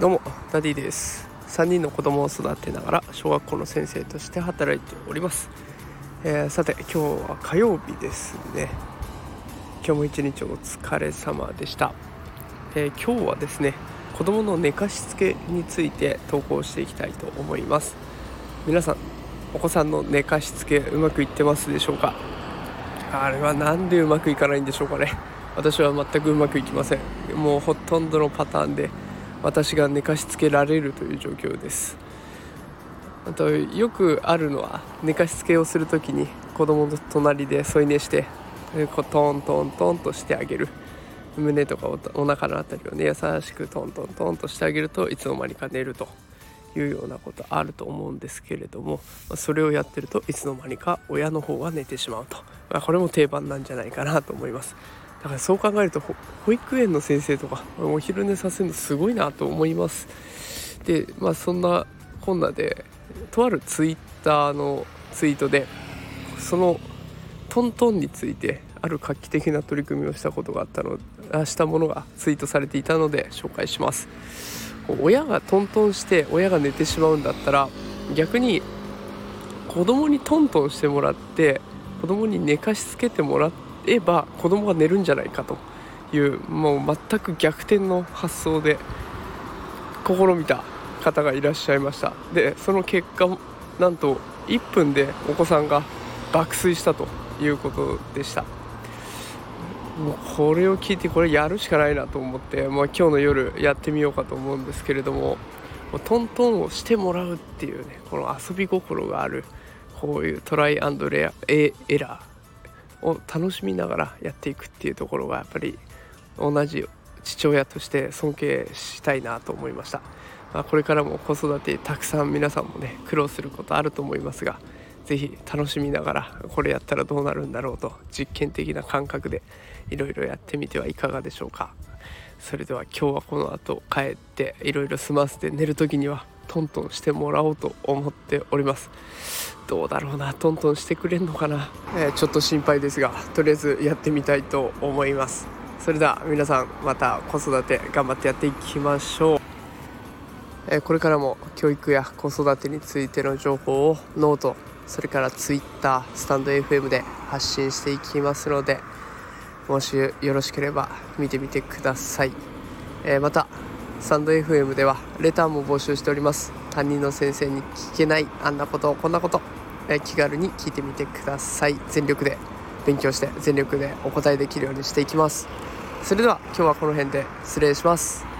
どうもダディです。3人の子供を育てながら小学校の先生として働いております、えー、さて今日は火曜日ですね。今日も一日お疲れ様でした、えー、今日はですね子供の寝かしつけについて投稿していきたいと思います。皆さんお子さんの寝かしつけうまくいってますでしょうか？あれは何でうまくいかないんでしょうかね。私は全くうまくいきません。もうほとんどのパターンで私が寝かしつけられるという状況です。あとよくあるのは寝かしつけをする時に子供の隣で添い寝してこうトントントンとしてあげる。胸とかお腹の辺りをね優しくトントントンとしてあげるといつの間にか寝ると。いうようなことあると思うんですけれどもそれをやってるといつの間にか親の方が寝てしまうと、まあ、これも定番なんじゃないかなと思います。だからそう考えると保育園の先生とかお昼寝させるのすごいなと思います。でまあそんなこんなでとあるツイッターのツイートでそのトントンについてある画期的な取り組みをしたことがあったのしたものがツイートされていたので紹介します。親がトントンして親が寝てしまうんだったら逆に子供にトントンしてもらって子供に寝かしつけてもらえば子供が寝るんじゃないかというもう全く逆転の発想で試みた方がいらっしゃいました。でその結果なんと1分でお子さんが爆睡したということでした。もうこれを聞いてこれやるしかないなと思って、まあ、今日の夜やってみようかと思うんですけれどもトントンをしてもらうっていうねこの遊び心があるこういうトライアンドレアエラーを楽しみながらやっていくっていうところがやっぱり同じ父親として尊敬したいなと思いました、まあ、これからも子育てたくさん皆さんもね苦労することあると思いますが是非楽しみながらこれやったらどうなるんだろうと実験的な感覚でいろいろやってみてはいかがでしょうか。それでは今日はこの後帰っていろいろ済ませて寝る時にはトントンしてもらおうと思っております。どうだろうなトントンしてくれんのかな、えー、ちょっと心配ですがとりあえずやってみたいと思います。それでは皆さんまた子育て頑張ってやっていきましょう、えー、これからも教育や子育てについての情報をノートそれから Twitter スタンド FM で発信していきますのでもしよろしければ見てみてください、えー、またスタンド FM ではレターも募集しております。担任の先生に聞けないあんなことこんなことえ気軽に聞いてみてください。全力で勉強して全力でお答えできるようにしていきます。それでは今日はこの辺で失礼します。